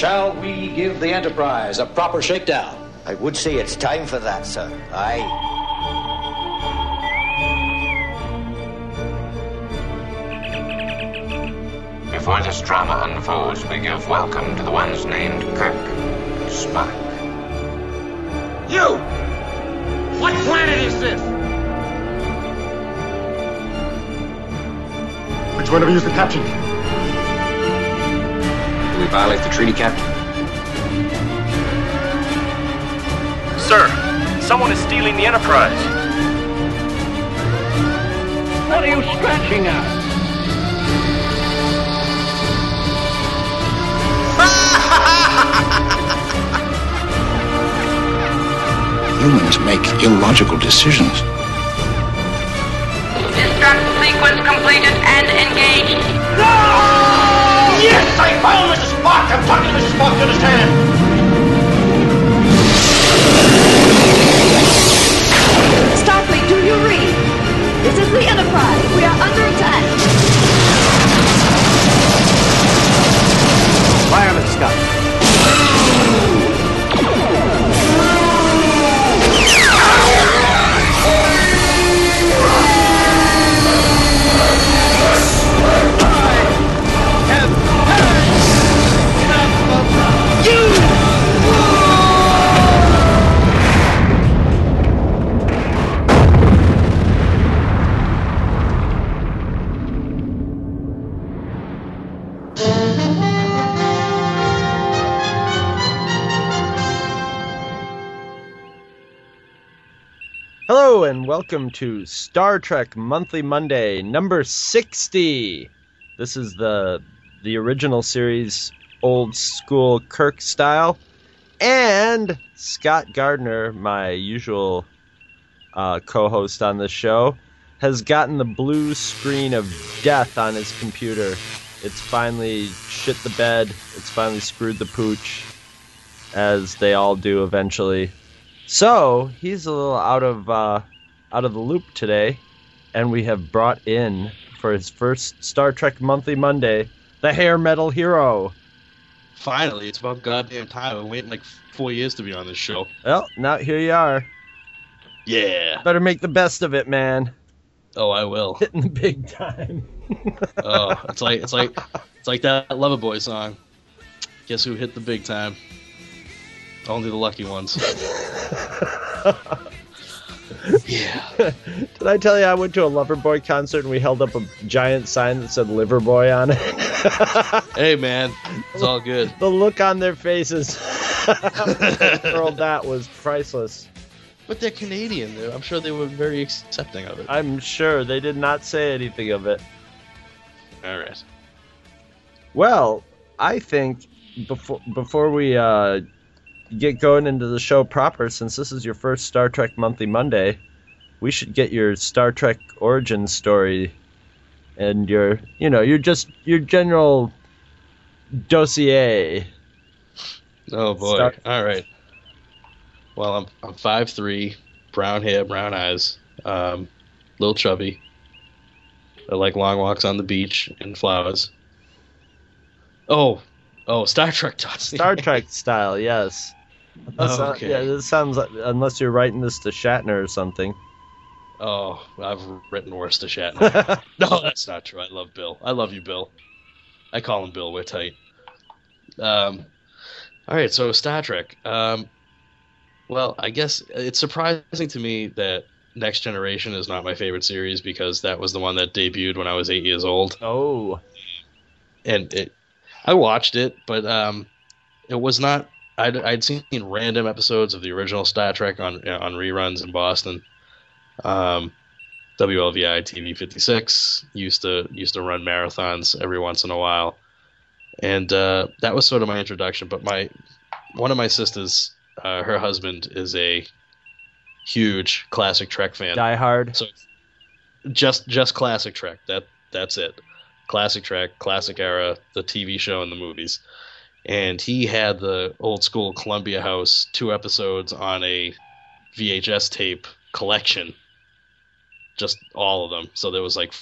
shall we give the Enterprise a proper shakedown? I would say it's time for that, sir. Aye. Before this drama unfolds, we give welcome to the ones named Kirk and Spock. You! What planet is this? Which one of you is the captain? Do we violate the treaty, Captain? Sir, someone is stealing the Enterprise. What are you scratching at? Humans make illogical decisions. Destruct sequence completed and engaged. Yes, I found Mrs. Spock! I'm talking to Mrs. Spock, you understand? Starfleet, do you read? This is the Enterprise. We are under welcome to Star Trek Monthly Monday number 60. This is the the original series old school Kirk style and Scott Gardner, my usual uh, co-host on the show, has gotten the blue screen of death on his computer. It's finally shit the bed. It's finally screwed the pooch as they all do eventually. So he's a little out of uh, out of the loop today, and we have brought in for his first Star Trek Monthly Monday the hair metal hero. Finally, it's about goddamn time. I've been waiting like four years to be on this show. Well, now here you are. Yeah. Better make the best of it, man. Oh, I will. Hitting the big time. Oh, it's like it's like it's like that Loverboy song. Guess who hit the big time? Only the lucky ones. yeah. Did I tell you I went to a Loverboy concert and we held up a giant sign that said Liverboy on it? Hey man, it's all good. the look on their faces hurled that was priceless. But they're Canadian. They're- I'm sure they were very accepting of it. I'm sure they did not say anything of it. All right. Well, I think before before we uh, get going into the show proper, since this is your first Star Trek Monthly Monday, we should get your Star Trek origin story and your you know your just your general dossier. Oh boy. Start- All right. Well, I'm I'm five three, brown hair, brown eyes, um, little chubby. I like long walks on the beach and flowers. Oh, oh, Star Trek dots. Star Trek style, yes. That's not- yeah, this sounds like unless you're writing this to Shatner or something. Oh, I've written worse to Shatner. no, that's not true. I love Bill. I love you, Bill. I call him Bill. We're tight. Um, all right, so Star Trek. Um, well, I guess it's surprising to me that Next Generation is not my favorite series because that was the one that debuted when I was eight years old, Oh, and it, I watched it, but um, it was not. I'd, I'd seen random episodes of the original Star Trek on on reruns in Boston. Um, WLVI TV 56 used to used to run marathons every once in a while. and uh, that was sort of my introduction. But my one of my sisters, uh, her husband is a huge classic Trek fan. Die Hard. So just just classic Trek. That that's it. Classic Trek, classic era, the TV show and the movies. And he had the old school Columbia House two episodes on a VHS tape collection. Just all of them. So there was like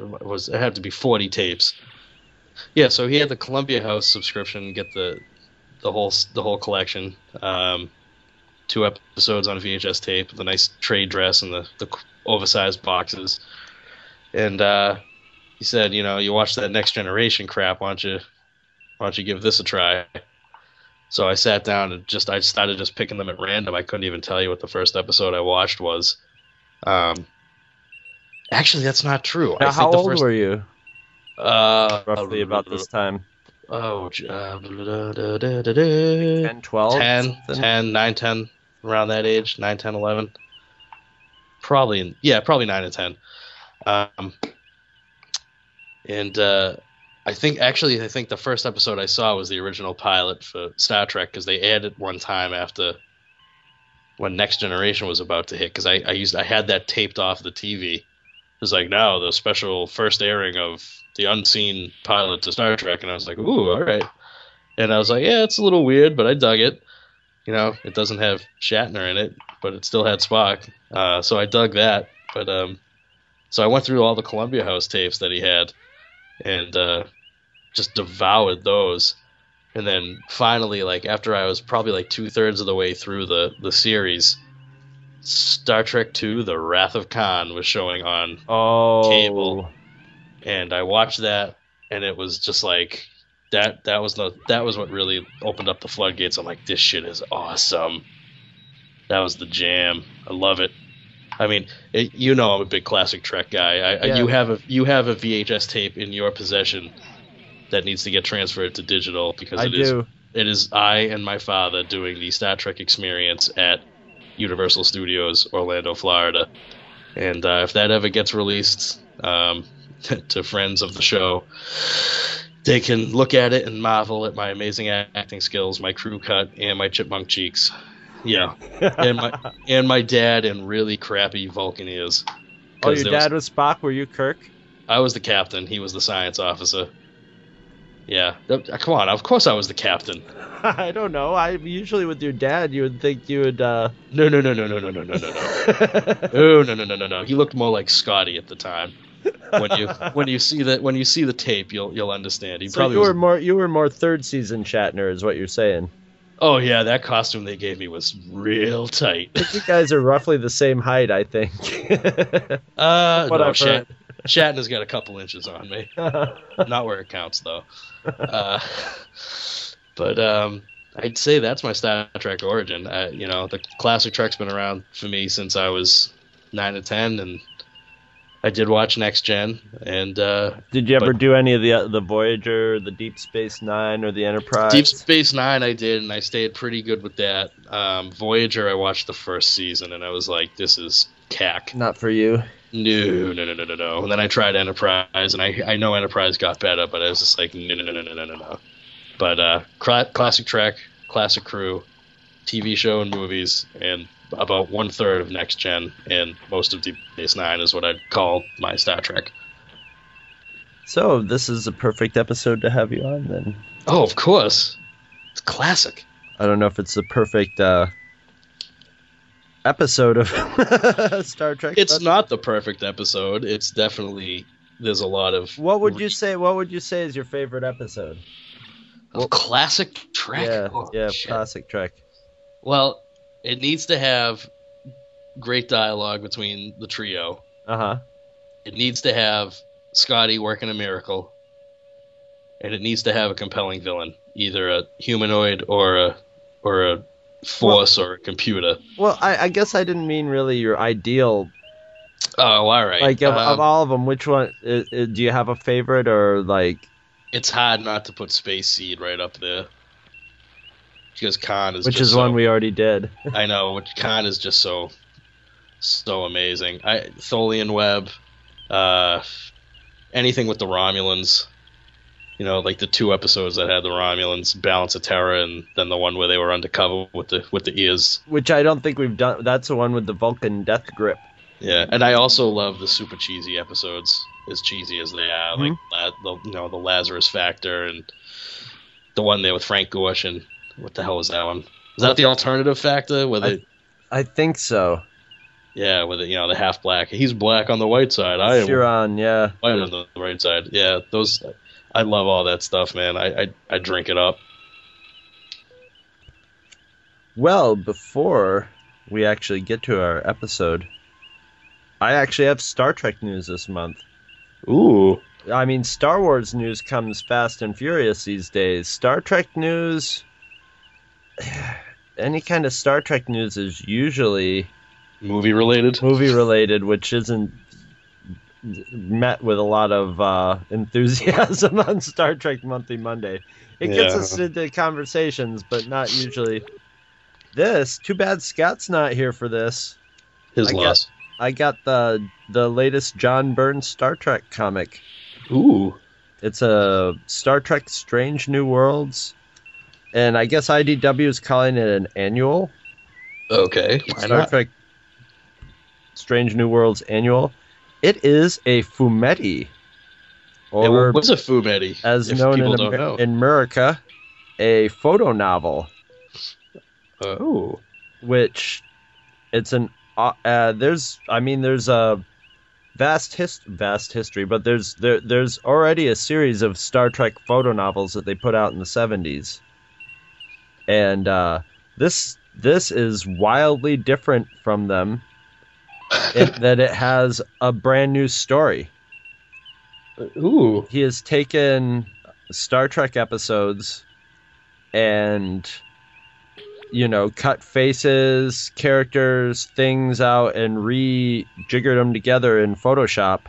it was it had to be 40 tapes. Yeah, so he had the Columbia House subscription, get the the whole the whole collection. Um, two episodes on VHS tape, the nice trade dress and the, the oversized boxes. And uh, he said, you know, you watch that Next Generation crap. Why don't you, why don't you give this a try? So I sat down and just I started just picking them at random. I couldn't even tell you what the first episode I watched was. Um, actually, that's not true. Now, I think how old first, were you? Uh, Roughly about this time. Oh, uh, 10, 10, 12? 10, 10, 9, 10, around that age, 9, 10, 11. Probably, yeah, probably 9 and 10. Um, and uh, I think, actually, I think the first episode I saw was the original pilot for Star Trek because they it one time after when Next Generation was about to hit because I, I used I had that taped off the TV. Was like now the special first airing of the unseen pilot to Star Trek, and I was like, ooh, all right. And I was like, yeah, it's a little weird, but I dug it. You know, it doesn't have Shatner in it, but it still had Spock. Uh, so I dug that. But um, so I went through all the Columbia House tapes that he had, and uh, just devoured those. And then finally, like after I was probably like two thirds of the way through the the series, Star Trek II: The Wrath of Khan was showing on Oh. cable, and I watched that, and it was just like that. That was the that was what really opened up the floodgates. I'm like, this shit is awesome. That was the jam. I love it. I mean, it, you know, I'm a big classic Trek guy. I, I, you have a you have a VHS tape in your possession that needs to get transferred to digital because it is it is I and my father doing the Star Trek experience at Universal Studios, Orlando, Florida. And uh, if that ever gets released um, to friends of the show, they can look at it and marvel at my amazing acting skills, my crew cut, and my chipmunk cheeks. Yeah, and my and my dad and really crappy Vulcan ears. Oh, your there was- dad was Spock. Were you Kirk? I was the captain. He was the science officer. Yeah, come on. Of course, I was the captain. I don't know. I usually with your dad, you would think you would. uh No, no, no, no, no, no, no, no, no, no. Oh no, no, no, no, no. He looked more like Scotty at the time. When you when you see the when you see the tape, you'll you'll understand. He So probably you was. were more you were more third season Shatner, is what you're saying. Oh yeah, that costume they gave me was real tight. You guys are roughly the same height, I think. Uh, What no, I've Shat- Shatner's got a couple inches on me. Not where it counts though. Uh, but um, I'd say that's my Star Trek origin. Uh, you know, the classic Trek's been around for me since I was nine to ten, and I did watch Next Gen, and uh, did you ever but, do any of the uh, the Voyager, the Deep Space Nine, or the Enterprise? Deep Space Nine, I did, and I stayed pretty good with that. Um, Voyager, I watched the first season, and I was like, "This is cack." Not for you. No, no, no, no, no, no. And then I tried Enterprise, and I I know Enterprise got better, but I was just like, no, no, no, no, no, no, no. But uh, classic Trek, classic crew, TV show and movies, and about one third of Next Gen, and most of Deep Space Nine is what I'd call my Star Trek. So this is a perfect episode to have you on. Then Oh, of course, it's classic. I don't know if it's the perfect uh, episode of Star Trek. It's not the perfect episode. It's definitely there's a lot of What would you say? What would you say is your favorite episode? of classic Trek. Yeah, Oh, yeah, shit. classic Trek. Well, it needs to have great dialogue between the trio. Uh huh. It needs to have Scotty working a miracle, and it needs to have a compelling villain, either a humanoid or a or a force or a computer. Well, I, I guess I didn't mean really your ideal. Oh, all right. Like of, Um, of all of them, which one do you have a favorite or like? it's hard not to put Space Seed right up there because Khan is Which is so- one we already did. I know, which Khan is just so so amazing. I Tholian Web, uh, anything with the Romulans. you know, like the two episodes that had the Romulans, Balance of Terror, and then the one where they were undercover with the with the ears. Which I don't think we've done. That's the one with the Vulcan death grip. Yeah, and I also love the super cheesy episodes, as cheesy as they are, like La- the you know the Lazarus Factor and the one there with Frank Gorshin. and what the hell was that one? Is that the alternative factor? Where they, I think so. yeah, with it, you know the half black. He's black on the white side. I am Huron, yeah. white on the right side. Yeah, those. I love all that stuff, man. I I, I drink it up. Well, before we actually get to our episode, I actually have Star Trek news this month. Ooh, I mean, Star Wars news comes fast and furious these days. Star Trek news, any kind of Star Trek news is usually movie related. movie related, which isn't met with a lot of uh, enthusiasm on Star Trek Monthly Monday. It gets Yeah. us into conversations, but not usually. This, too bad Scott's not here for this. His I got- loss. I got the the latest John Byrne Star Trek comic. Ooh, It's a Star Trek Strange New Worlds, and I guess IDW is calling it an annual. okay. Star not? Trek Strange New Worlds annual. It is a fumetti, or what's a fumetti? as known in, Amer- in America, a photo novel, oh, which it's an uh, uh, there's I mean there's a vast his- vast history, but there's there there's already a series of Star Trek photo novels that they put out in the 70s. And uh, this this is wildly different from them in that it has a brand new story. ooh, He has taken Star Trek episodes and you know, cut faces, characters, things out and rejiggered them together in Photoshop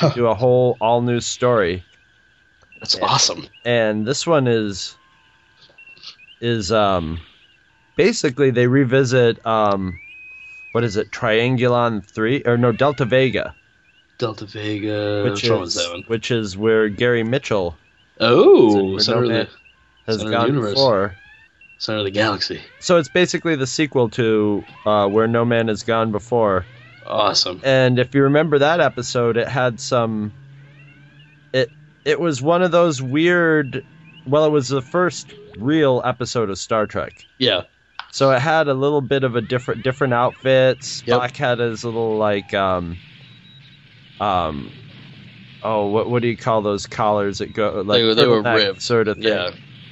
to do a whole all new story. that's awesome. And this one is is um basically they revisit um what is it, Triangulon three or no Delta Vega, Delta Vega. which is which is where Gary Mitchell Oh, Center of the has Center the gone before. Center of the Galaxy. So it's basically the sequel to uh, Where No Man Has Gone Before. Awesome. And if you remember that episode, it had some. It it was one of those weird. Well, it was the first real episode of Star Trek. Yeah. So it had a little bit of a different different outfits. Yep. Spock had his little like um um oh what what do you call those collars that go like They were- they were ribbed. sort of thing. Yeah.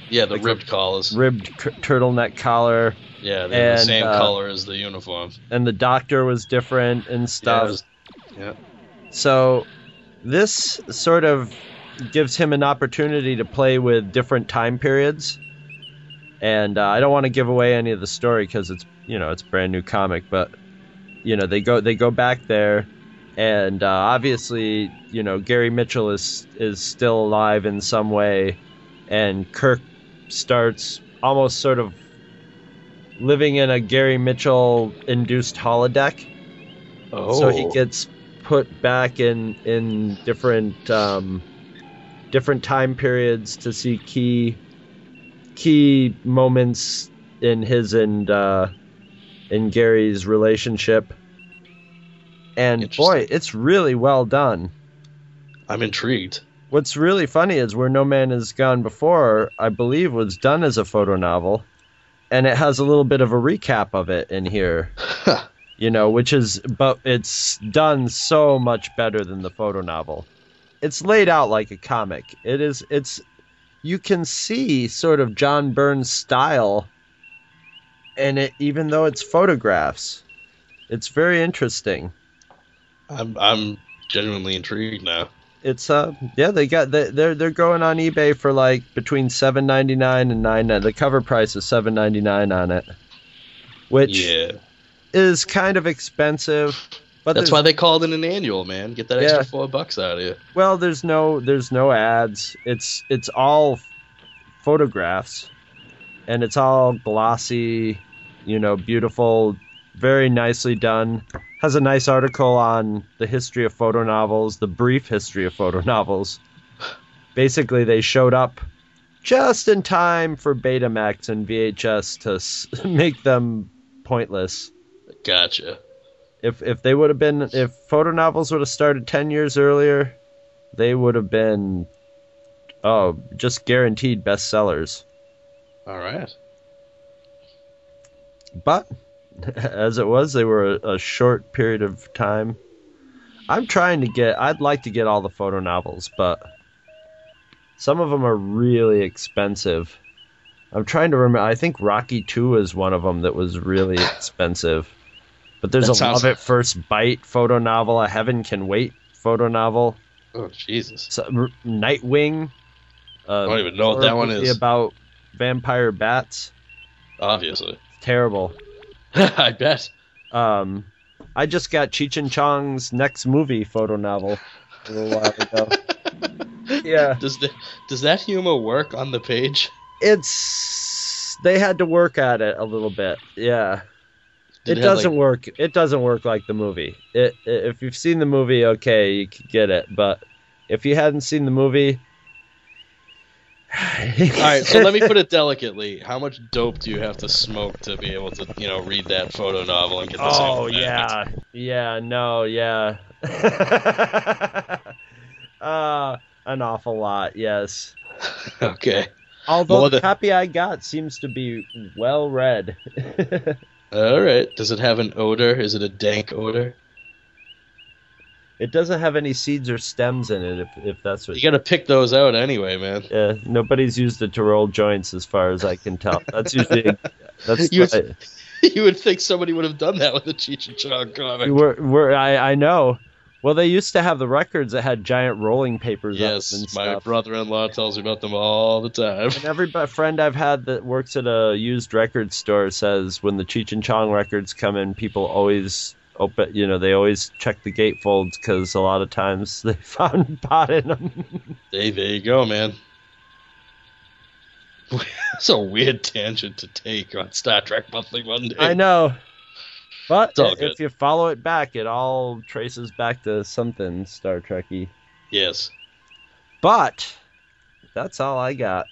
Yeah, the Like ribbed collars. ribbed c- turtleneck collar yeah, they're the same uh, color as the uniform. and the doctor was different and stuff. it was- yeah. So this sort of gives him an opportunity to play with different time periods. And uh, I don't want to give away any of the story because it's you know it's a brand new comic, but you know they go they go back there, and uh, obviously you know Gary Mitchell is is still alive in some way, and Kirk starts almost sort of living in a Gary Mitchell induced holodeck. Oh. So he gets put back in in different um, different time periods to see key key moments in his and uh, in Gary's relationship. And boy, it's really well done. I'm intrigued. What's really funny is Where No Man Has Gone Before, I believe, was done as a photo novel, and it has a little bit of a recap of it in here. you know, which is, but it's done so much better than the photo novel. It's laid out like a comic. It is, it's, you can see sort of John Byrne's style and it, even though it's photographs. It's very interesting. I'm I'm genuinely intrigued now. It's uh yeah they got they, they're they're going on eBay for like between seven ninety nine and nine. The cover price is seven ninety nine on it, which Yeah. is kind of expensive. But That's why they called it an annual, man. Get that Yeah. extra four bucks out of you. Well, there's no there's no ads. It's it's all photographs, and it's all glossy, you know, beautiful, very nicely done. Has a nice article on the history of photo novels, the brief history of photo novels. basically they showed up just in time for Betamax and VHS to make them pointless. Gotcha. If if they would have been if photo novels would have started 10 years earlier, they would have been oh, just guaranteed bestsellers. All right. But as it was, they were a, a short period of time. I'm trying to get. I'd like to get all the photo novels, but some of them are really expensive. I'm trying to remember. I think Rocky Two is one of them that was really expensive. But there's That a sounds- Love at First Bite photo novel, a Heaven Can Wait photo novel, Oh Jesus. so, R- Nightwing. Uh, I don't even know what that one is. About vampire bats. Obviously. Terrible. I bet. Um, I just got Cheech and Chong's next movie photo novel a little while ago. yeah, Does the, does that humor work on the page? it's they had to work at it a little bit. Yeah, Did it it doesn't like- work. It doesn't work like the movie. It, it if you've seen the movie, okay, you could get it. But if you hadn't seen the movie, All right, so let me put it delicately. How much dope do you have to smoke to be able to, you know, read that photo novel and get the same Oh yeah, yeah, no, yeah. uh, an awful lot, yes. Okay. Although More the copy I got seems to be well read. All right. Does it have an odor? Is it a dank odor? it doesn't have any seeds or stems in it, if, if that's what. You got to pick those out anyway, man. Yeah, nobody's used it to roll joints, as far as I can tell. That's usually that's You- what you would think somebody would have done that with a Cheech and Chong comic. we're, we're, I I know. Well, they used to have the records that had giant rolling papers. on them Yes, and my brother-in-law tells me about them all the time. And every friend I've had that works at a used record store says when the Cheech and Chong records come in, people always open. You know, they always check the gatefolds because a lot of times they found pot in them. Hey, there you go, man. It's a weird tangent to take on Star Trek Monthly Monday. I know, but It's all if you follow it back, it all traces back to something Star Trekky. Yes. But that's all I got.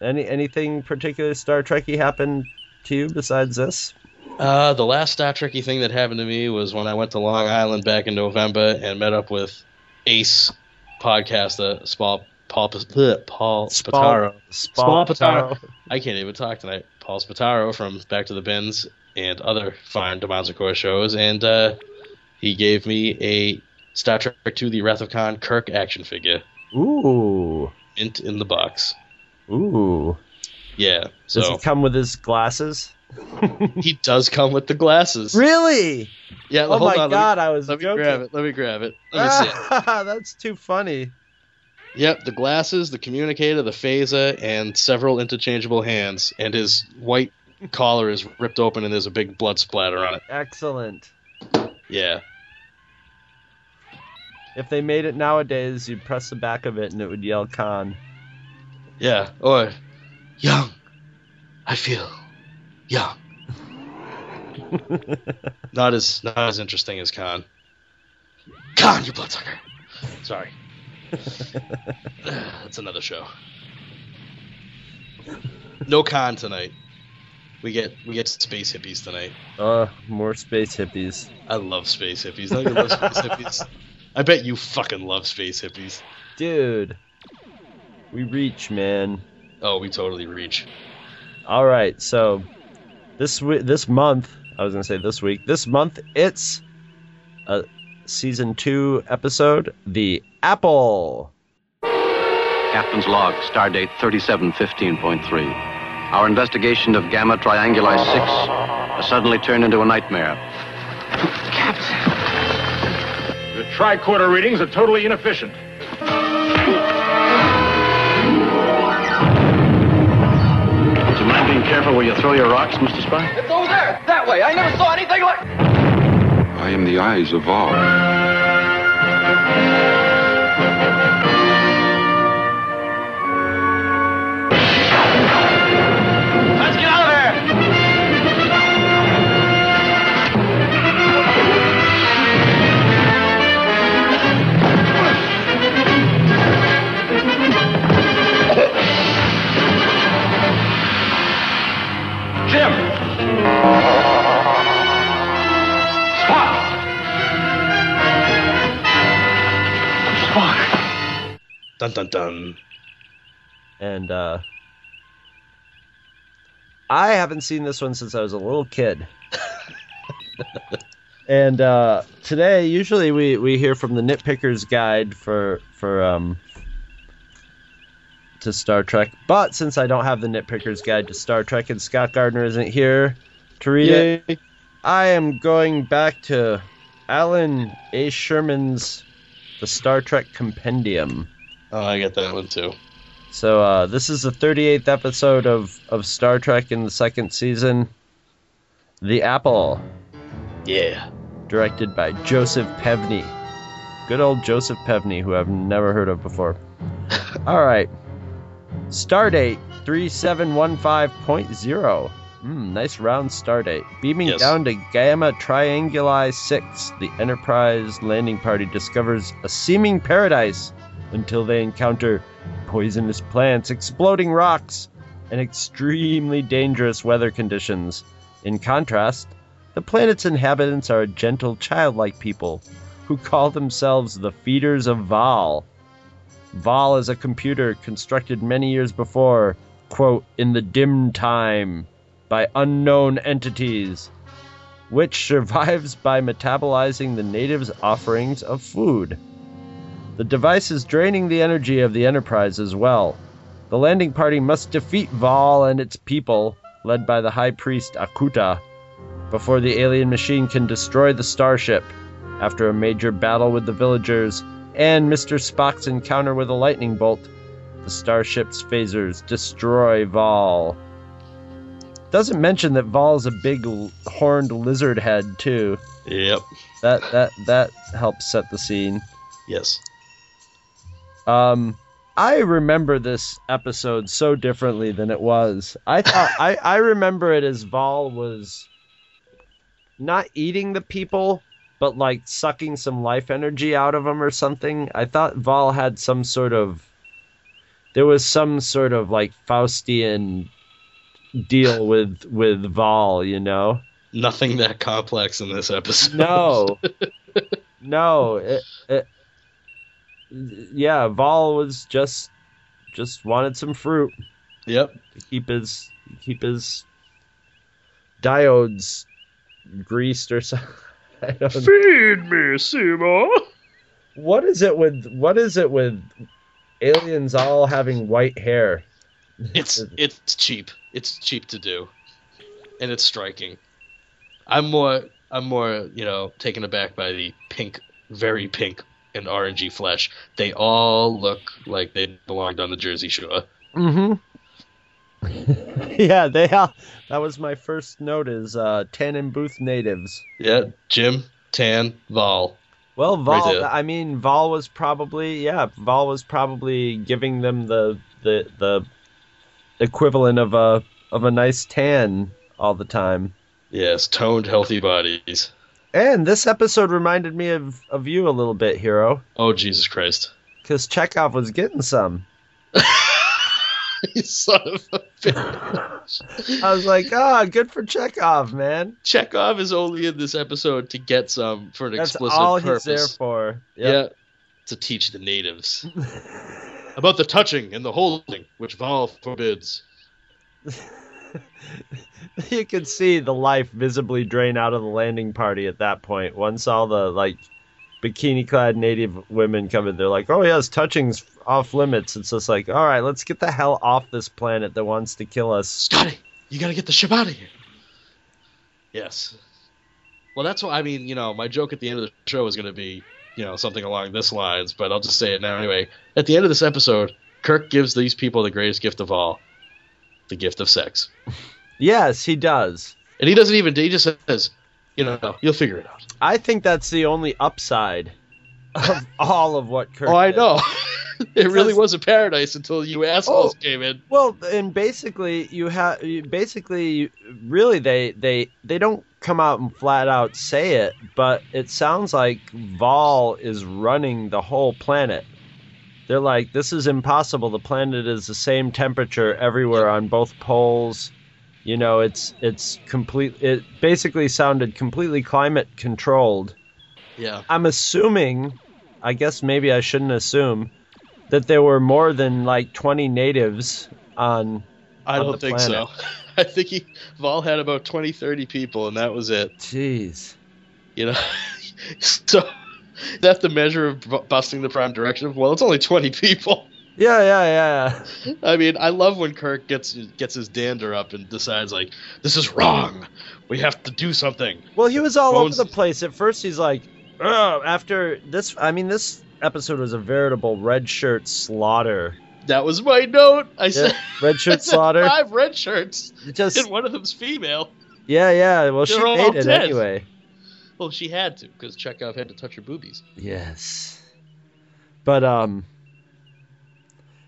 Any anything particular Star Trekky happened to you besides this? Uh, the last Star Trekky thing that happened to me was when I went to Long Island back in November and met up with Ace podcaster Paul Paul bleh, Paul Spataro. Spal- Spataro. I can't even talk tonight. Paul Spataro from Back to the Bins and other fine Demonzicore shows, and uh, he gave me a Star Trek II: The Wrath of Khan Kirk action figure, Ooh, mint in the box. ooh. Yeah, Does he come with his glasses? he does come with the glasses. Really? Yeah, Oh my on, let me- god, I was Let me grab it. Let me grab it. Let me see it. That's too funny. Yep, the glasses, the communicator, the phaser, and several interchangeable hands. And his white collar is ripped open and there's a big blood splatter on it. Excellent. Yeah. If they made it nowadays, you'd press the back of it and it would yell Khan. Yeah. Or young. I feel young. not as not as interesting as Khan. Khan, you bloodsucker. Sorry. That's another show. No Khan tonight. We get we get space hippies tonight. Uh, more space hippies. I love space hippies. Don't you love space hippies? I bet you fucking love space hippies. Dude. We reach, man. Oh, we totally reach. All right, so this w- this month, I was gonna say this week. This month, it's a season two episode, the Apple. Captain's log, stardate 3715.3. Our investigation of Gamma Trianguli 6 has suddenly turned into a nightmare. Captain. The tricorder readings are totally inefficient. Do you mind being careful where you throw your rocks, Mr. Spy? It's over there, that way. I never saw anything like. I am the eyes of all. Dun dun. And uh, I haven't seen this one since I was a little kid. and uh, today, usually we, we hear from the Nitpicker's Guide for for um, to Star Trek. But since I don't have the Nitpicker's Guide to Star Trek and Scott Gardner isn't here to read Yay. it, I am going back to Alan A. Sherman's The Star Trek Compendium. Oh, I get that one too. So uh, this is the 38th episode of, of Star Trek in the second season. The Apple, Yeah. directed by Joseph Pevney. Good old Joseph Pevney, who I've never heard of before. All right. Stardate 3715.0. Mm, nice round stardate. Beaming Yes. down to Gamma Trianguli 6, the Enterprise landing party discovers a seeming paradise until they encounter poisonous plants, exploding rocks, and extremely dangerous weather conditions. In contrast, the planet's inhabitants are a gentle, childlike people who call themselves the Feeders of Val. Val is a computer constructed many years before, quote, in the dim time, by unknown entities, which survives by metabolizing the natives' offerings of food. The device is draining the energy of the Enterprise as well. The landing party must defeat Val and its people, led by the High Priest Akuta, before the alien machine can destroy the starship. After a major battle with the villagers and Mr. Spock's encounter with a lightning bolt, the starship's phasers destroy Val. Doesn't mention that Val's a big horned lizard head too. Yep. That that that helps set the scene. Yes. Um, I remember this episode so differently than it was. I thought I, I remember it as Vol was not eating the people, but like sucking some life energy out of them or something. I thought Vol had some sort of there was some sort of like Faustian deal with with Vol, you know. Nothing that complex in this episode. No, no. It, it, yeah, Vol was just just wanted some fruit Yep. to keep his keep his diodes greased or something. I don't know. Feed me, Seymour. What is it with what is it with aliens all having white hair? It's it's cheap. It's cheap to do, and it's striking. I'm more I'm more you know taken aback by the pink, very pink and orangey flesh. They all look like they belonged on the Jersey Shore. Mm-hmm. yeah, they all. That was my first note. Is uh, Tannen Booth natives. Yeah, Jim, Tan, Vol. Well, Right Vol. there. I mean, Vol was probably yeah. Vol was probably giving them the the the equivalent of a of a nice tan all the time. Yes, toned, healthy bodies. And this episode reminded me of of you a little bit, Hero, Oh Jesus Christ! because Chekov was getting some. you son of a bitch. I was like, ah, good for Chekov, man. Chekov is only in this episode to get some for an That's explicit all purpose. he's there for. Yep. Yeah, to teach the natives about the touching and the holding, which Val forbids. you could see the life visibly drain out of the landing party at that point. Once all the like bikini clad native women come in, they're like, "Oh yes, touching's off limits." It's just like, "All right, let's get the hell off this planet that wants to kill us." Scotty, you gotta get the ship out of here. Yes. Well, that's what I mean. You know, my joke at the end of the show is gonna be, you know, something along this lines, but I'll just say it now anyway. At the end of this episode, Kirk gives these people the greatest gift of all, the gift of sex, Yes, he does. and he doesn't even. He just says, you know, you'll figure it out. I think that's the only upside of all of what Kirk. Oh, I know. it really was a paradise until you assholes Oh. came in. Well, and basically you have basically really they they they don't come out and flat out say it, but it sounds like Vol is running the whole planet. They're like, this is impossible. The planet is the same temperature everywhere on both poles. You know, it's it's complete. It basically sounded completely climate controlled. Yeah. I'm assuming, I guess maybe I shouldn't assume, that there were more than like 20 natives on. I on don't think planet. so. I think he Vol had about 20, 30 people, and that was it. Jeez. You know, so that's the measure of bu- busting the prime directive. Well, it's only 20 people. Yeah, yeah, yeah. I mean, I love when Kirk gets gets his dander up and decides like, this is wrong. We have to do something. Well, he was all Bones- over the place. At first, he's like, "Ugh," after this, I mean, this episode was a veritable red shirt slaughter. That was my note. I Yeah, said red shirt slaughter. Five red shirts, Just and one of them's female. yeah, yeah. Well, she They're all made it dead. anyway. Well, she had to because Chekov had to touch her boobies. Yes. But um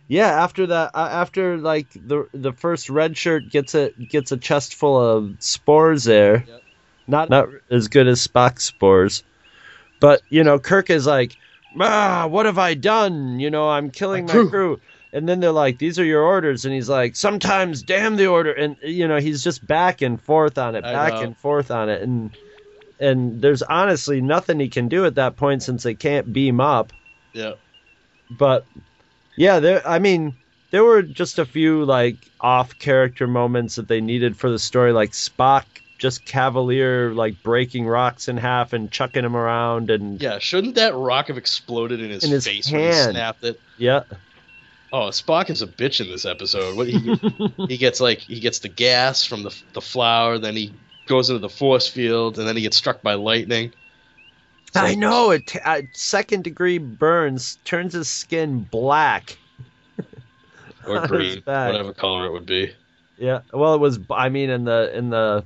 yeah, after that uh, after like the the first red shirt gets a gets a chest full of spores there. Yep. Not not as good as Spock's spores. But, you know, Kirk is like, "Ah, what have I done? You know, I'm killing my crew." crew." And then they're like, "These are your orders." And he's like, "Sometimes damn the order." And you know, he's just back and forth on it, I back know. and forth on it and and there's honestly nothing he can do at that point since they can't beam up. Yeah. But yeah, there. I mean, there were just a few like off character moments that they needed for the story, like Spock just cavalier like breaking rocks in half and chucking them around, and Yeah, shouldn't that rock have exploded in his, In his face when he snapped it? yeah, Oh, Spock is a bitch in this episode. What he he gets like he gets the gas from the the flour, then he goes into the force field, and then he gets struck by lightning. I know it. t- uh, second degree burns turns his skin black. Or green, whatever color it would be. Yeah. Well, it was. I mean, in the in the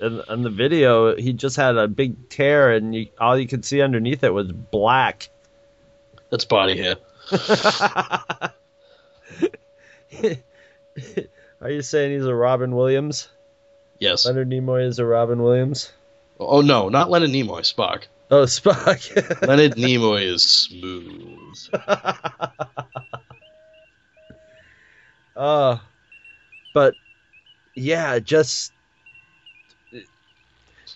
in, in the video, he just had a big tear, and you, all you could see underneath it was black. That's body hair. Are you saying he's a Robin Williams? Yes. Leonard Nimoy is a Robin Williams. Oh no, not Leonard Nimoy, Spock. Oh, Spock. Leonard Nimoy is smooth. uh, but yeah, just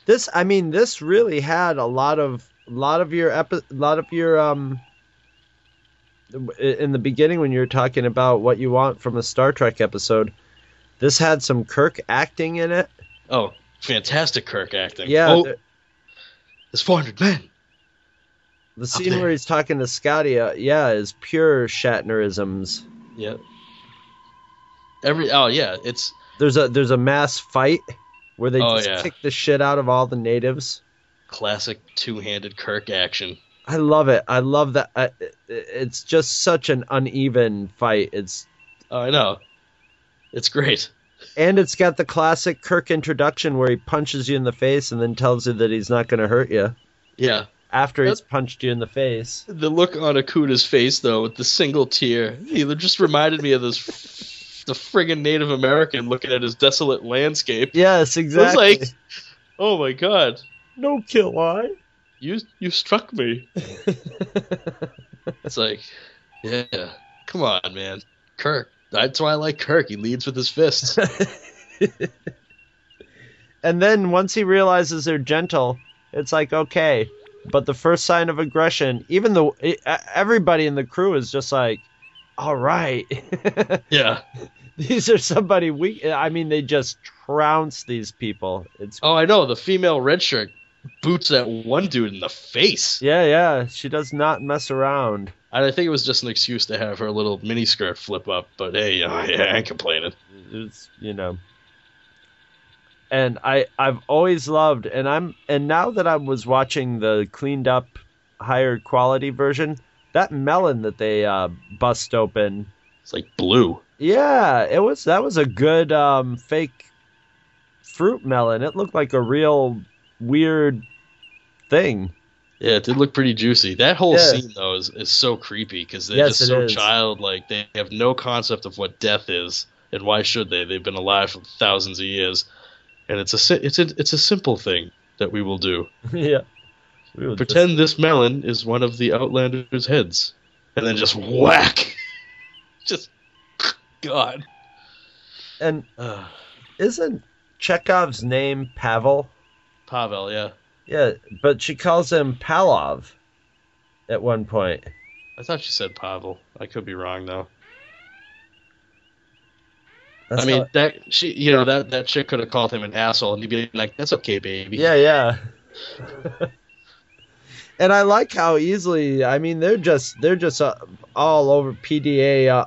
this. I mean, this really had a lot of a lot of your epi- lot of your um. In the beginning, when you were talking about what you want from a Star Trek episode, this had some Kirk acting in it. Oh, fantastic Kirk acting. Yeah, Oh, the- there's 400 men. the scene where he's talking to Scotty, uh, yeah, is pure Shatnerisms. Yeah. Every oh yeah, it's There's a there's a mass fight where they Oh, just yeah. kick the shit out of all the natives. classic two-handed Kirk action. I love it. I love that. I, it's just such an uneven fight. It's Oh, I know. It's great. and it's got the classic Kirk introduction where he punches you in the face and then tells you that he's not going to hurt you Yeah. after he's punched you in the face. The look on Akuta's face, though, with the single tear, he just reminded me of this, the friggin' Native American looking at his desolate landscape. Yes, It was exactly. like, oh my god, no kill eye. you you struck me. It's like, yeah, come on, man, Kirk. That's why I like Kirk. He leads with his fists. And then once he realizes they're gentle, it's like okay. But the first sign of aggression, even though everybody in the crew is just like, all right. yeah. these are somebody we I mean they just trounce these people. It's Oh, I know. The female red shirt boots that one dude in the face. yeah, yeah, she does not mess around. And I think it was just an excuse to have her little miniskirt flip up. But hey, yeah, I ain't complaining. It's you know. And I I've always loved and I'm and now that I was watching the cleaned up higher quality version, that melon that they uh bust open It's like blue. Yeah, it was that was a good um fake fruit melon. It looked like a real weird thing. Yeah, it did look pretty juicy. That whole Yeah. scene though is, is so creepy because they're Yes, just so is. childlike. They have no concept of what death is, and why should they? They've been alive for thousands of years, and it's a it's a it's a simple thing that we will do. yeah. We Pretend this melon is one of the Outlander's heads, and then just whack. just God. And Ugh. isn't Chekov's name Pavel? Pavel, yeah. Yeah, but she calls him Palov at one point. I thought she said Pavel. I could be wrong though. That's I mean that she, you know, that that chick could have called him an asshole, and he'd be like, "That's okay, baby." Yeah, yeah. and I like how easily. I mean, they're just they're just uh, all over PDA, uh,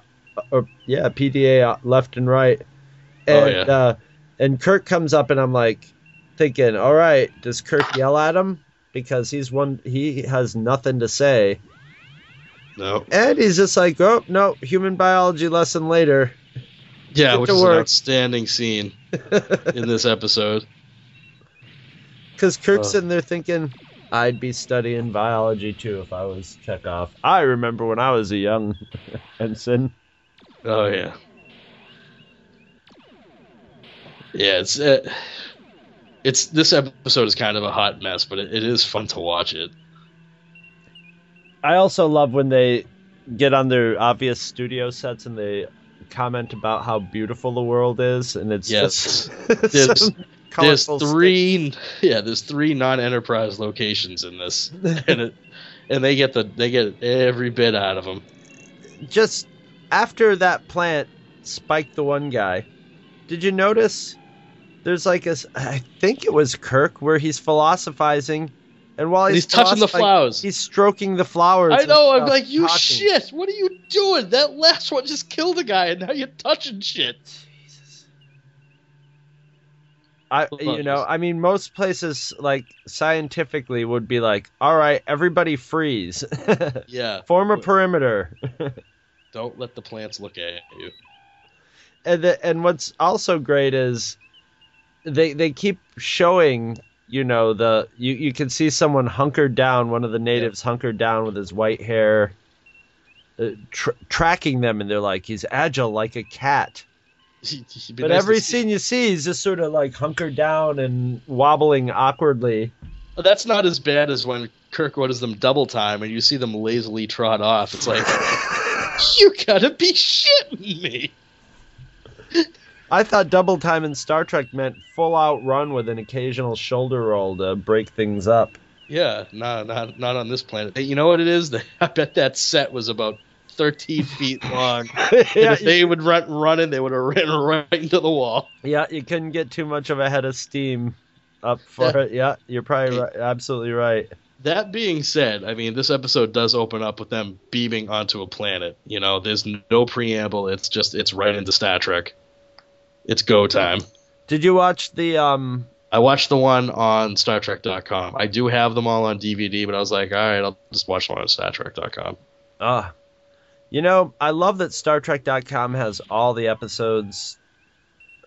or yeah, PDA uh, left and right. And Oh, yeah. uh, and Kirk comes up, and I'm like thinking, all right, does Kirk yell at him because he's one he has nothing to say, No. and he's just like, oh no, human biology lesson later. Yeah, Get which is an outstanding scene in this episode. Because Kirk's Ugh. sitting there thinking, I'd be studying biology too if I was Chekov. I remember when I was a young ensign. Oh yeah. Yeah, it's uh, it's this episode is kind of a hot mess, but it, it is fun to watch it. I also love when they get on their obvious studio sets and they comment about how beautiful the world is, and it's Yes. just There's, there's three yeah, there's three non-enterprise locations in this, and it, and they get the they get every bit out of them. Just after that plant spiked the one guy, did you notice? There's like a, I think it was Kirk where he's philosophizing, and while And he's, he's touching the flowers. he's stroking the flowers. I know. I'm like, you talking. shit. What are you doing? That last one just killed a guy, and now you're touching shit. Jesus. I, you know, I mean, most places like scientifically would be like, all right, everybody freeze, Yeah. form a perimeter, Don't let the plants look at you. and the, and what's also great is they they keep showing, you know, the you you can see someone hunkered down, one of the natives hunkered down with his white hair, uh, tr- tracking them, and they're like, he's agile like a cat. But nice every scene you see, he's just sort of like hunkered down and wobbling awkwardly. That's not as bad as when Kirk orders them double time and you see them lazily trot off. It's like, you gotta be shitting me. I thought double time in Star Trek meant full out run with an occasional shoulder roll to break things up. Yeah, no, not not on this planet. Hey, you know what it is? I bet that set was about 13 feet long. and Yeah, if they would run running, they would have ran right into the wall. Yeah, you couldn't get too much of a head of steam up for Yeah. it. Yeah, you're probably right, absolutely right. That being said, I mean, this episode does open up with them beaming onto a planet. You know, there's no preamble. It's just it's right into Star Trek. It's go time. Did you watch the um I watched the one on StarTrek.com. I do have them all on DVD, but I was like, all right, I'll just watch the one on StarTrek.com. ah you know, I love that Star Trek.com has all the episodes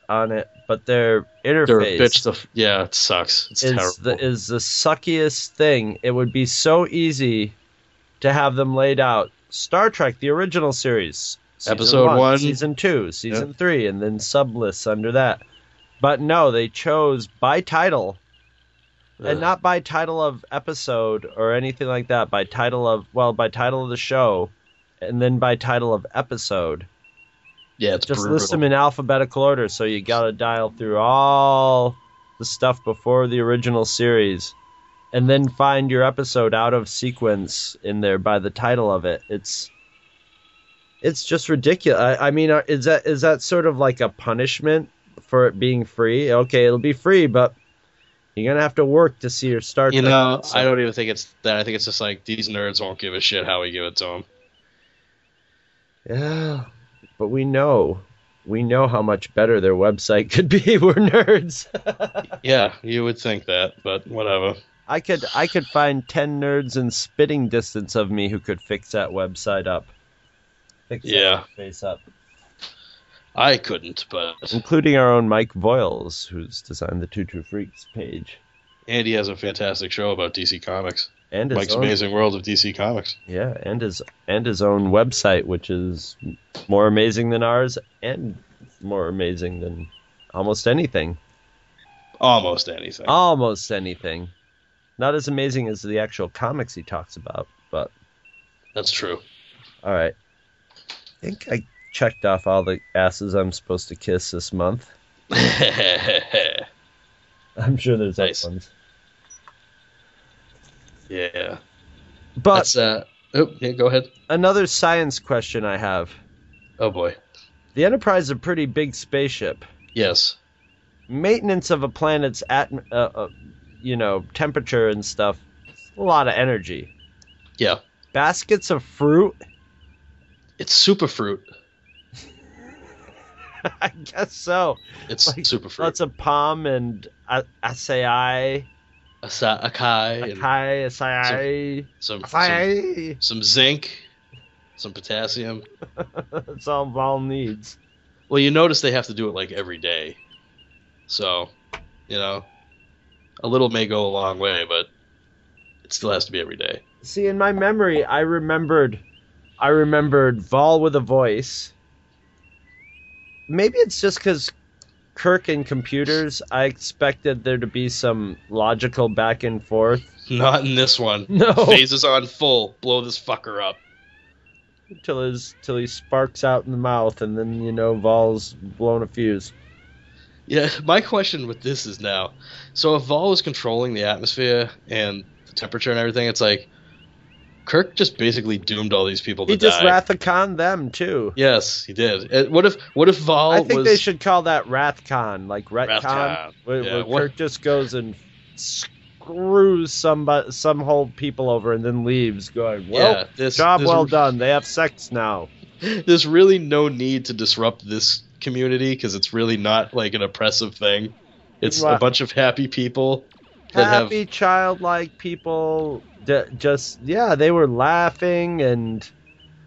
on it, but their interface bitch to f- yeah, it sucks. It's is terrible. the is the suckiest thing. It would be so easy to have them laid out. Star Trek, the original series, season Episode one. season two, season three, and then sub lists under that. But no, they chose by title, Ugh. and not by title of episode or anything like that. By title of well, by title of the show, and then by title of episode. yeah, it's Just brutal. list them in alphabetical order, so you gotta dial through all the stuff before the original series, and then find your episode out of sequence in there by the title of it. It's it's just ridiculous. I, I mean, uh, is that is that sort of like a punishment for it being free? Okay, it'll be free, but you're gonna have to work to see your start. You know, episode. I don't even think it's that. I think it's just like these nerds won't give a shit how we give it to them. Yeah, but we know, we know how much better their website could be. We're nerds. Yeah, you would think that, but whatever. I could I could find ten nerds in spitting distance of me who could fix that website up. Fix that Yeah. face up. I couldn't, but Including our own Mike Voiles, who's designed the Two True Freaks page. Andy has a fantastic show about DC Comics. And his Mike's own, Amazing World of DC Comics. Yeah, and his and his own website, which is more amazing than ours and more amazing than almost anything. Almost anything. Almost anything. Not as amazing as the actual comics he talks about, but That's true. All right. I think I checked off all the asses I'm supposed to kiss this month. I'm sure there's Nice. other ones. yeah. But That's uh Oh, yeah, go ahead. Another science question I have. Oh boy. The Enterprise is a pretty big spaceship. Yes. Maintenance of a planet's at uh, uh, you know temperature and stuff. A lot of energy. Yeah. Baskets of fruit. It's super fruit. I guess so. It's Like, super fruit. Lots of palm and a- acai, acai, and acai, acai, some, some acai. some zinc, some potassium. That's all Vaal needs. Well, you notice they have to do it like every day. So, you know, a little may go a long way, but it still has to be every day. See, in my memory, I remembered, I remembered Vaal with a voice. Maybe it's just because Kirk and computers. I expected there to be some logical back and forth. Not in this one. No. Phasers on full. Blow this fucker up. till his till he sparks out in the mouth, and then you know Vaal's blown a fuse. Yeah, my question with this is now so if Vaal is controlling the atmosphere and the temperature and everything, it's like Kirk just basically doomed all these people to He just die. Them too. yes, he did. Uh, What if what if Vaal I think was they should call that Rathcon, like retcon, Rathcon. where, Yeah, where what- Kirk just goes and screws some some whole people over and then leaves, going, "Well, Yeah, this- job this- well done. They have sex now." There's really no need to disrupt this community because it's really not like an oppressive thing. It's a bunch of happy people that have Happy, childlike people. D- just yeah, they were laughing and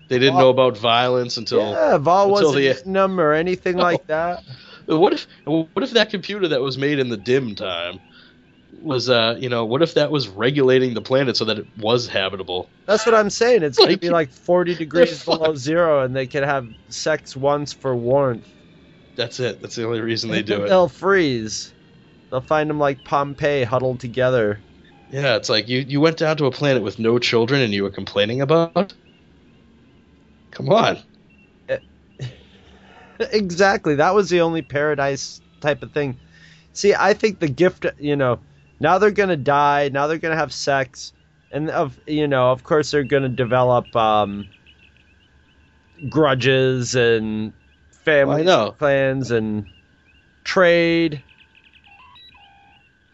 they didn't know about violence until yeah, Vaal wasn't the- hitting them or anything like that. What if what if that computer that was made in the dim time was uh you know what if that was regulating the planet so that it was habitable? That's what I'm saying. It's gonna Like, be like 40 degrees below zero, and they can have sex once for warmth. That's it. That's the only reason they do it. They'll freeze. They'll find them like Pompeii huddled together. Yeah, it's like you you went down to a planet with no children and you were complaining about. Come on. exactly. That was the only paradise type of thing. See, I think the gift, you know, now they're gonna die. Now they're gonna have sex, and of you know, of course, they're gonna develop um, grudges and family know. plans and trade.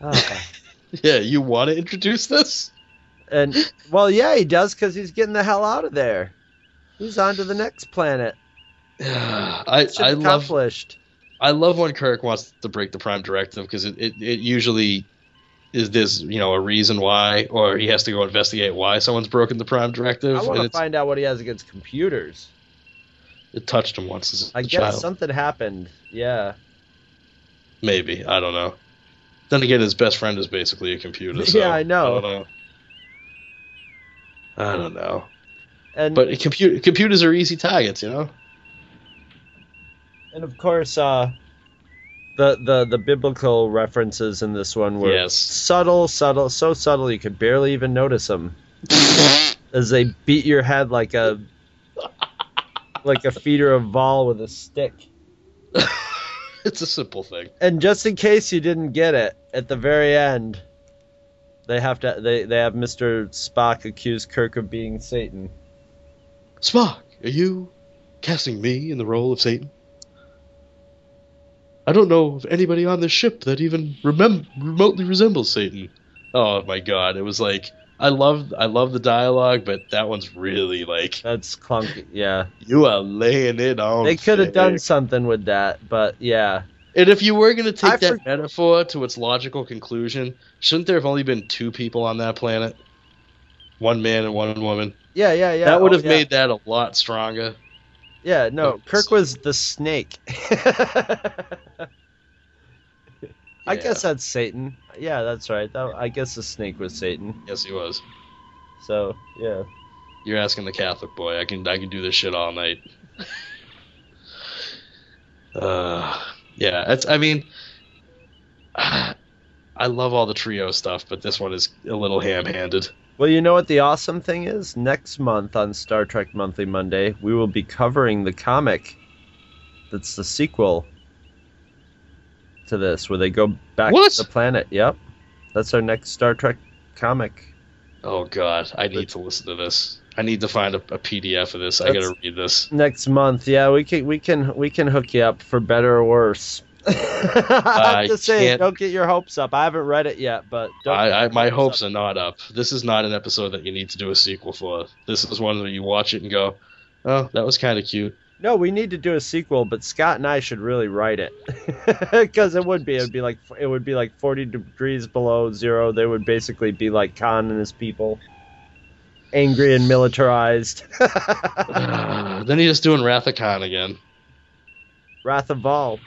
Yeah, you want to introduce this? And well, yeah, he does because he's getting the hell out of there. He's on to the next planet. I Mission I love. I love when Kirk wants to break the Prime Directive because it, it, it usually is this you know a reason why or he has to go investigate why someone's broken the Prime Directive I want and to find out what he has against computers. it touched him once as a I guess child. something happened. Yeah. Maybe I don't know. Then again, his best friend is basically a computer. So Yeah, I know. I don't know. I don't know. And But compu- computers are easy targets, you know. and of course, uh, the the the biblical references in this one were Yes. subtle, subtle, so subtle you could barely even notice them. As they beat your head like a like a feeder of Vaal with a stick. It's a simple thing. And just in case you didn't get it, at the very end, they have to they, they have Mr. Spock accuse Kirk of being Satan. Spock, are you casting me in the role of Satan? I don't know of anybody on this ship that even remem- remotely resembles Satan. Oh my god, it was like I love I love the dialogue, but that one's really like That's clunky. Yeah, you are laying it on. they could have done something with that, but yeah, And if you were going to take I that for- metaphor to its logical conclusion, shouldn't there have only been two people on that planet? One man and one woman. yeah, yeah, yeah. that would oh, have yeah. made that a lot stronger. Yeah, no, Oh, Kirk was the snake. I Yeah. guess that's Satan. Yeah, that's right. That, I guess the snake was Satan. Yes, he was. So yeah. You're asking the Catholic boy. I can I can do this shit all night. uh, yeah. It's. I mean, I love all the trio stuff, but this one is a little ham-handed. Well, you know what the awesome thing is? Next month on Star Trek Monthly Monday, we will be covering the comic that's the sequel to this, where they go back What? to the planet. Yep. That's our next Star Trek comic. Oh God, I need to listen to this. I need to find a, a PDF of this. I gotta read this. Next month, yeah, we can we can we can hook you up for better or worse. I I'm just saying, can't- don't get your hopes up. I haven't read it yet, but don't I, I, your my up. hopes are not up. This is not an episode that you need to do a sequel for. This is one where you watch it and go, "Oh, that was kind of cute." No, we need to do a sequel, but Scott and I should really write it because it would be it would be like it would be like 40 degrees below zero. They would basically be like Khan and his people, angry and militarized. then he's just doing Wrath of Khan again. Wrath of All.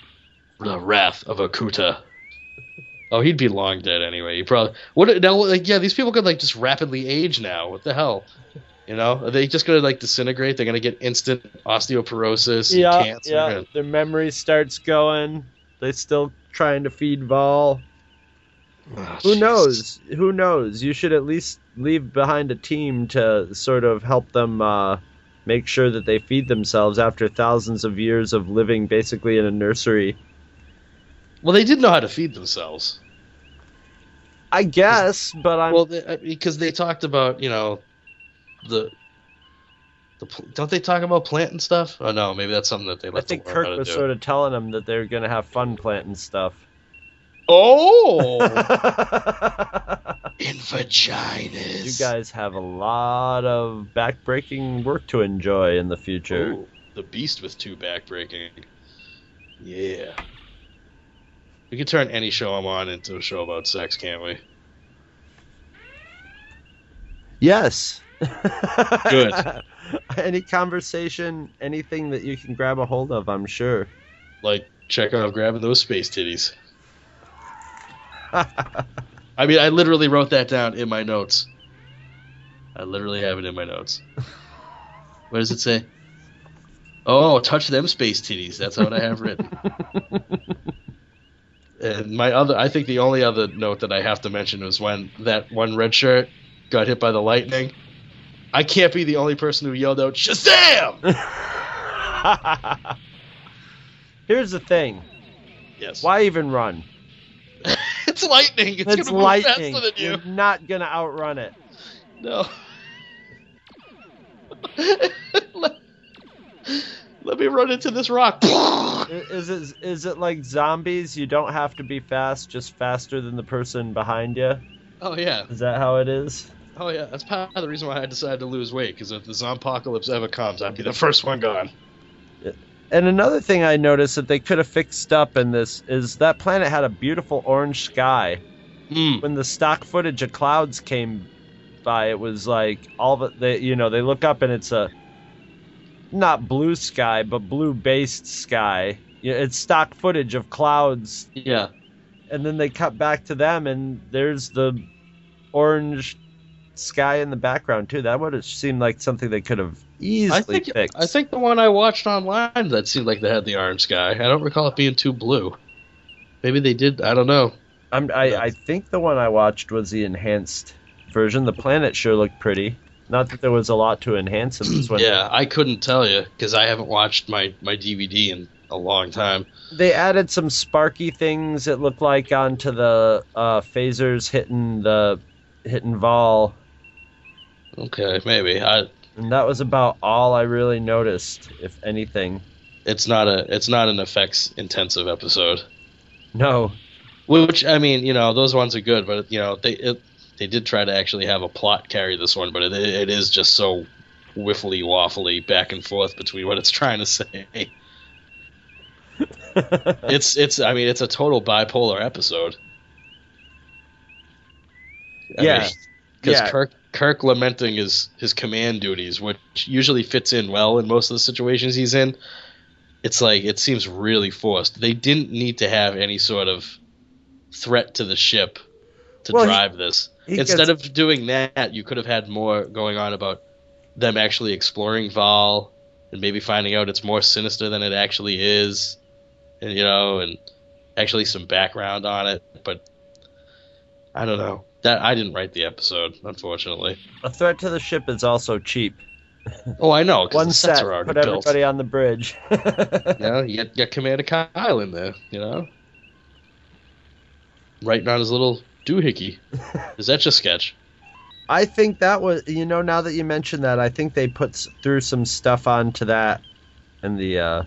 The Wrath of Akuta. Oh, he'd be long dead anyway. He probably what now? Like, yeah, these people could like just rapidly age now. What the hell? You know, are they just gonna like disintegrate? They're gonna get instant osteoporosis, and Yeah, cancer. yeah. and- Their memory starts going. They still trying to feed Vaal. Ah, Who Jesus. knows? Who knows? You should at least leave behind a team to sort of help them uh, make sure that they feed themselves after thousands of years of living basically in a nursery. Well, they did know how to feed themselves. I guess, but I'm Well, they, uh, because they talked about you know the the don't they talk about planting stuff? Oh no, maybe that's something that they I think to learn Kirk was sort of telling them that they're gonna have fun planting stuff. Oh, you in vaginas. You guys have a lot of backbreaking work to enjoy in the future. Ooh, the beast with two backbreaking. Yeah. We could turn any show I'm on into a show about sex, can't we? Yes. Good. Any conversation, anything that you can grab a hold of, I'm sure. Like, check out grabbing those space titties. I mean, I literally wrote that down in my notes. I literally have it in my notes. What does it say? Oh, touch them space titties. That's what I have written. and my other, I think the only other note that I have to mention was when that one red shirt got hit by the lightning. I can't be the only person who yelled out Shazam! Here's the thing. yes. Why even run? it's lightning. It's, It's gonna lightning. faster than you. You're not gonna outrun it. No. let, let me run into this rock. Is it is it like zombies? You don't have to be fast, just faster than the person behind you. oh yeah, Is that how it is? Oh yeah. That's part of the reason why I decided to lose weight. Because if the zompocalypse ever comes, I'd be the first one gone. And another thing I noticed that they could have fixed up in this is that planet had a beautiful orange sky. Mm. When the stock footage of clouds came by, it was like all the they you know they look up and it's a not blue sky but blue based sky. It's stock footage of clouds, Yeah. and then they cut back to them, and there's the orange sky in the background too. That would have seemed like something they could have easily I think fixed. I think the one I watched online that seemed like they had the orange sky. I don't recall it being too blue. Maybe they did. I don't know. I'm, I, I think the one I watched was the enhanced version. The planet sure looked pretty. Not that there was a lot to enhance in this one. Yeah, I couldn't tell you because I haven't watched my my DVD in a long time. They added some sparky things. It looked like onto the uh, phasers hitting the hitting Vaal, Okay, maybe. I and that was about all I really noticed, if anything. it's not a it's not an effects intensive episode. No, Which I mean, you know, those ones are good, but you know, they it, they did try to actually have a plot carry this one, but it it is just so whiffly waffly back and forth between what it's trying to say. it's it's I mean, it's a total bipolar episode. Yeah. because Yeah. Kirk Kirk lamenting his his command duties, which usually fits in well in most of the situations he's in. It's like it seems really forced. They didn't need to have any sort of threat to the ship to Well, he- drive this. he Instead gets- of doing that, you could have had more going on about them actually exploring Vaal and maybe finding out it's more sinister than it actually is, and you know, and actually some background on it. But I don't know. That I didn't write the episode, unfortunately. a threat to the ship is also cheap. Oh, I know. One the sets set, are already put built. everybody on the bridge. You know, you got, got Commander Kyle in there. You know, writing on his little doohickey. Is that just sketch? I think that was you know now that you mentioned that I think they put threw some stuff onto that in the uh,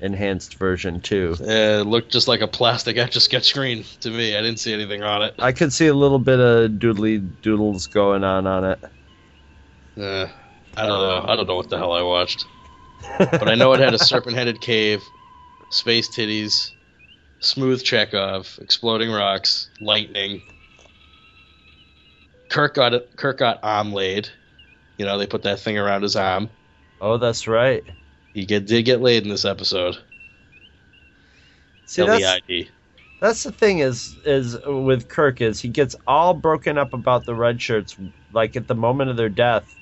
enhanced version too. Uh, it looked just like a plastic etch a sketch screen to me. I didn't see anything on it. I could see a little bit of doodly doodles going on on it. Uh, I don't know. I don't know what the hell I watched, but I know it had a serpent-headed cave, space titties, smooth Chekov, exploding rocks, lightning. Kirk got it. Kirk got arm laid. You know, they put that thing around his arm. Oh, that's right. He get, did get laid in this episode. See, that's, L-E-I-D. that's the thing is is with Kirk is he gets all broken up about the red shirts like at the moment of their death.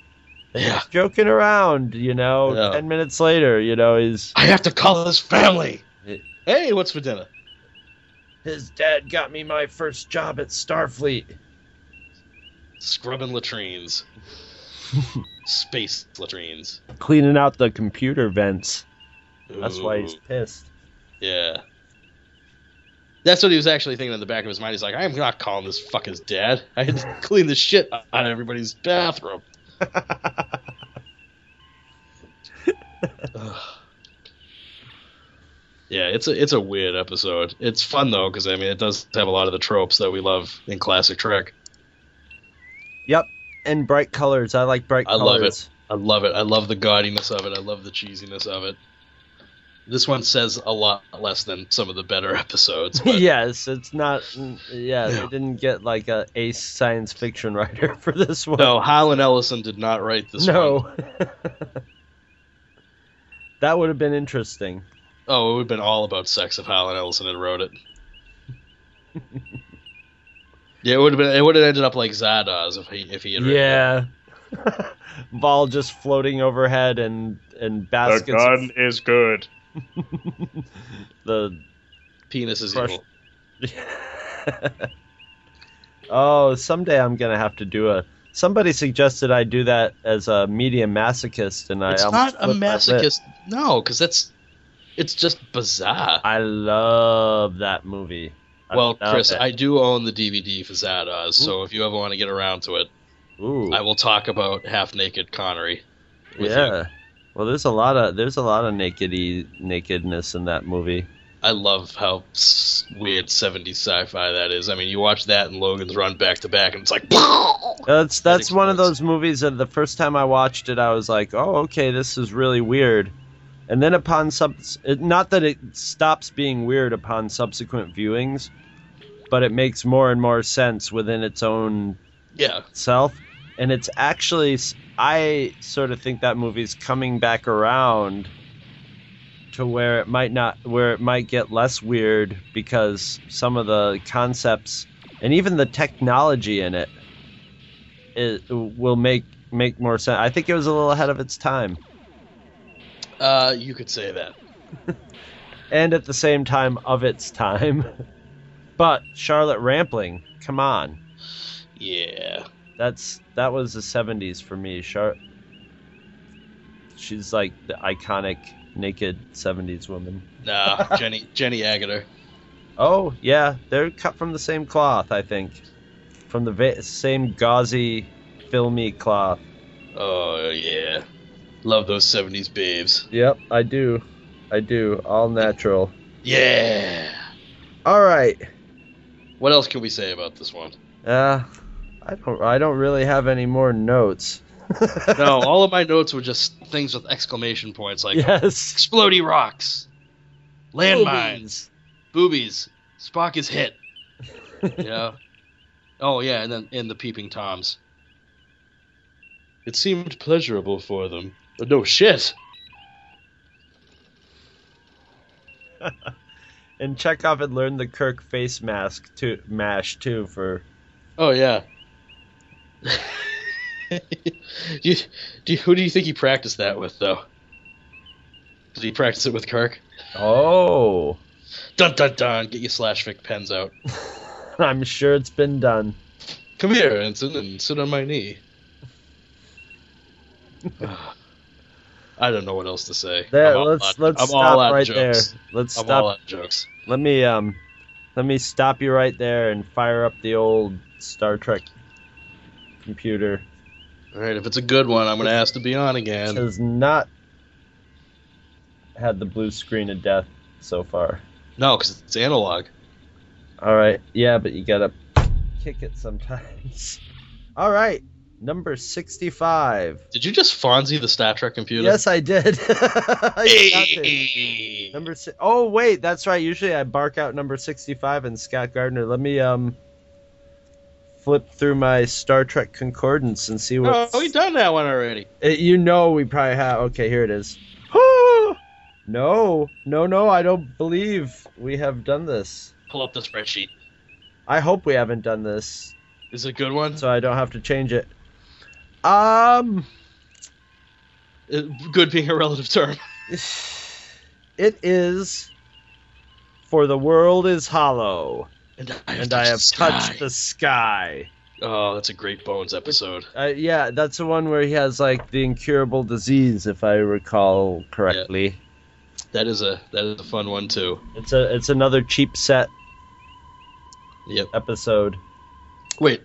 Yeah. He's joking around, you know. Yeah. Ten minutes later, you know, he's I have to call his family. Hey, what's for dinner? his dad got me my first job at Starfleet. Scrubbing latrines. Space latrines. Cleaning out the computer vents. That's why he's pissed. Yeah. That's what he was actually thinking in the back of his mind. He's like, I'm not calling this fucker's dad. I had to clean the shit out of everybody's bathroom. Yeah, it's a it's a weird episode. It's fun though because I mean it does have a lot of the tropes that we love in classic Trek. Yep. And bright colors. I like bright colors. I colors. love it. I love it. I love the gaudiness of it. I love the cheesiness of it. This one says a lot less than some of the better episodes. But yes, it's not. Yeah, they didn't get like a ace science fiction writer for this one. no, Harlan Ellison did not write this one. no. that would have been interesting. Oh, it would have been all about sex if Harlan Ellison had wrote it. Yeah, it would have been. It would have ended up like Zardoz if he if he had. Yeah. Ball just floating overhead and and baskets. The of- is good. the Penis is Crush- evil. oh, someday I'm gonna have to do a. Somebody suggested I do that as a medium masochist, and I It's almost not a flipped my lid. masochist. No, because that's it's just bizarre. I love that movie. Well, Chris, it. I do own the DVD for Zardoz, so if you ever want to get around to it, Ooh, I will talk about half naked Connery. with you. yeah. Well, there's a lot of there's a lot of nakedy nakedness in that movie. I love how weird 70s sci-fi that is. I mean, you watch that and Logan's Run back to back, and it's like, That's that's one of those movies that the first time I watched it, I was like, oh, okay, this is really weird. And then upon sub, not that it stops being weird upon subsequent viewings, but it makes more and more sense within its own yeah, self. And it's actually, I sort of think that movie's coming back around to where it might not, where it might get less weird because some of the concepts and even the technology in it, it will make make more sense. I think it was a little ahead of its time, uh, you could say that. and at the same time of its time. but Charlotte Rampling, come on. Yeah, That's that was the '70s for me. Char- she's like the iconic naked '70s woman. nah, Jenny Jenny Agutter. Oh yeah, they're cut from the same cloth, I think, from the va- same gauzy, filmy cloth. Oh yeah, love those 70s babes. Yep, I do, I do, all natural. Yeah. All right, What else can we say about this one? uh, I don't, I don't really have any more notes. No, all of my notes were just things with exclamation points like yes, explodey rocks, landmines, boobies, Spock is hit. yeah. Oh yeah, and then in the peeping toms. It seemed pleasurable for them. But no shit. And Chekov had learned the Kirk face mask to mash too for Oh yeah. you, do who do you think he practiced that with though? Did he practice it with Kirk? Oh, Dun dun dun! Get your slash fic pens out. I'm sure it's been done. Come here, Ensign, and sit on my knee. I don't know what else to say. There, let's out- let's I'm stop right jokes. there. Let's I'm stop. jokes. Let me um, let me stop you right there and fire up the old Star Trek computer All right, if it's a good one, I'm going to ask to be on again. has not had the blue screen of death so far. No, because it's analog. All right, yeah, but you gotta kick it sometimes. All right, number sixty-five. Did you just Fonzie the Star Trek computer? Yes, I did. I. Hey! Number si- Oh wait, that's right. Usually I bark out number sixty-five and Scott Gardner. Let me um flip through my Star Trek concordance and see what. Oh, we done that one already. you know we probably have. Okay, here it is. no, no, no. I don't believe we have done this. Pull up the spreadsheet. I hope we haven't done this, Is it a good one? so I don't have to change it. Um, Uh, good being a relative term. it is. For the world is hollow, And I have, and I have touched the touched sky. the sky. Oh, that's a great Bones episode. Uh, yeah, that's the one where he has like the incurable disease, if I recall correctly. That is a that is a fun one too. It's a it's another cheap set Yep. episode. Wait,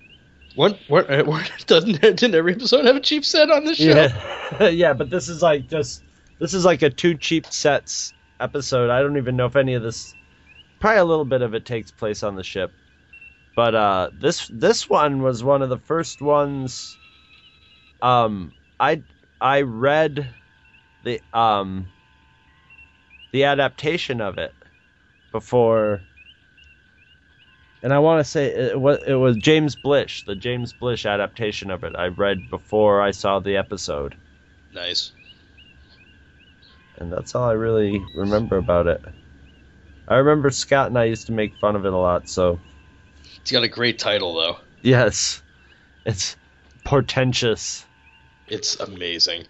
what? What? what doesn't didn't every episode have a cheap set on this show? Yeah, yeah, but this is like just this is like a two cheap sets episode. I don't even know if any of this. Probably a little bit of it takes place on the ship, but uh, this this one was one of the first ones. Um, I I read the um the adaptation of it before. And I want to say it was, it was James Blish, the James Blish adaptation of it. I read before I saw the episode, Nice. and that's all I really remember about it. I remember Scott and I used to make fun of it a lot, so It's got a great title though. yes, it's portentous. It's amazing.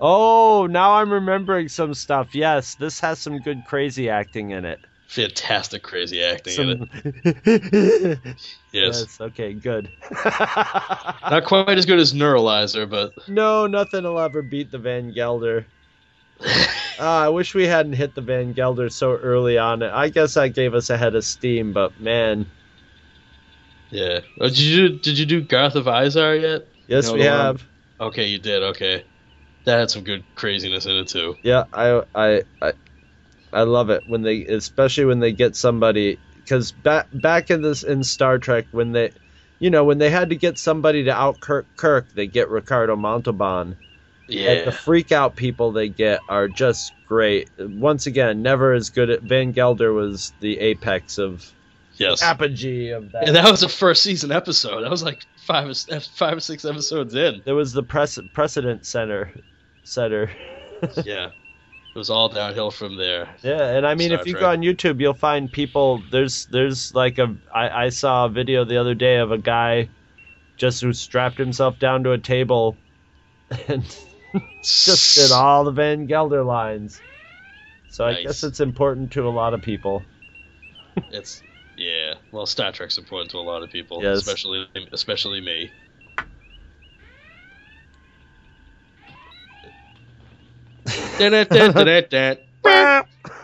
Oh, now I'm remembering some stuff. Yes, this has some good crazy acting in it. Fantastic, crazy acting in it. Yes. yes. Okay. Good. Not quite as good as Neuralizer, but No, nothing will ever beat the Van Gelder. Ah, I wish we hadn't hit the Van Gelder so early on. It. I guess that gave us a head of steam, but man, yeah. Oh, did you do, did you do Garth of Izar yet? yes, You know we the one? have. Okay, you did. Okay, that had some good craziness in it too. Yeah, I, I, I, I love it when they, especially when they get somebody, because back back in this in Star Trek when they, you know, when they had to get somebody to out Kirk, Kirk they get Ricardo Montalban. Yeah. And the freak out people they get are just great. Once again, never as good at Van Gelder was the apex of yes. apogee of that. And that was a first season episode. That was like five, or- five or six episodes in. There was the press, precedent center, setter. yeah, it was all downhill from there. Yeah, and I mean, Star if you Trek. go on YouTube, you'll find people. There's there's like a I, I saw a video the other day of a guy just who strapped himself down to a table and just did all the Van Gelder lines. So I guess it's important to a lot of people. It's yeah. Well, Star Trek's important to a lot of people, Yes. especially especially me. Da-da-da-da-da-da. Notice me how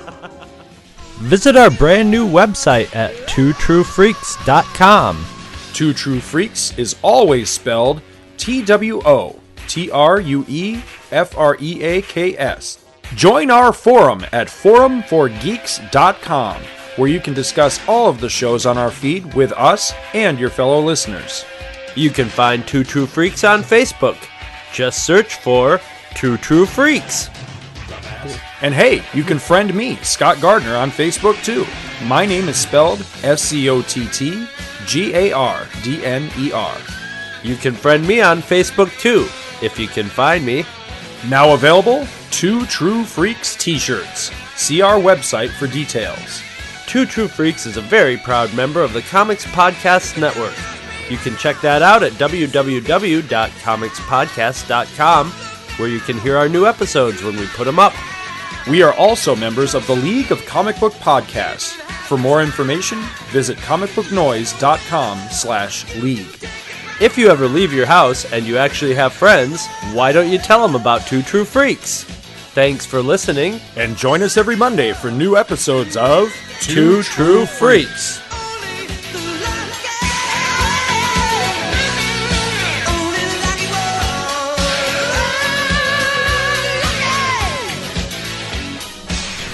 Visit our brand new website at twotruefreaks.com. Two True Freaks is always spelled T W O T R U E F R E A K S. Join our forum at forumforgeeks.com, where you can discuss all of the shows on our feed with us and your fellow listeners. You can find Two True Freaks on Facebook. Just search for Two True Freaks. And hey, you can friend me, Scott Gardner, on Facebook too. My name is spelled S C O T T G A R D N E R. You can friend me on Facebook too, if you can find me. Now available, Two True Freaks t shirts. See our website for details. Two True Freaks is a very proud member of the Comics Podcast Network. You can check that out at www.comicspodcast.com, where you can hear our new episodes when we put them up. We are also members of the League of Comic Book Podcasts. For more information, visit comicbooknoise.com slash league. If you ever leave your house and you actually have friends, why don't you tell them about Two True Freaks? Thanks for listening. And join us every Monday for new episodes of Two True Freaks.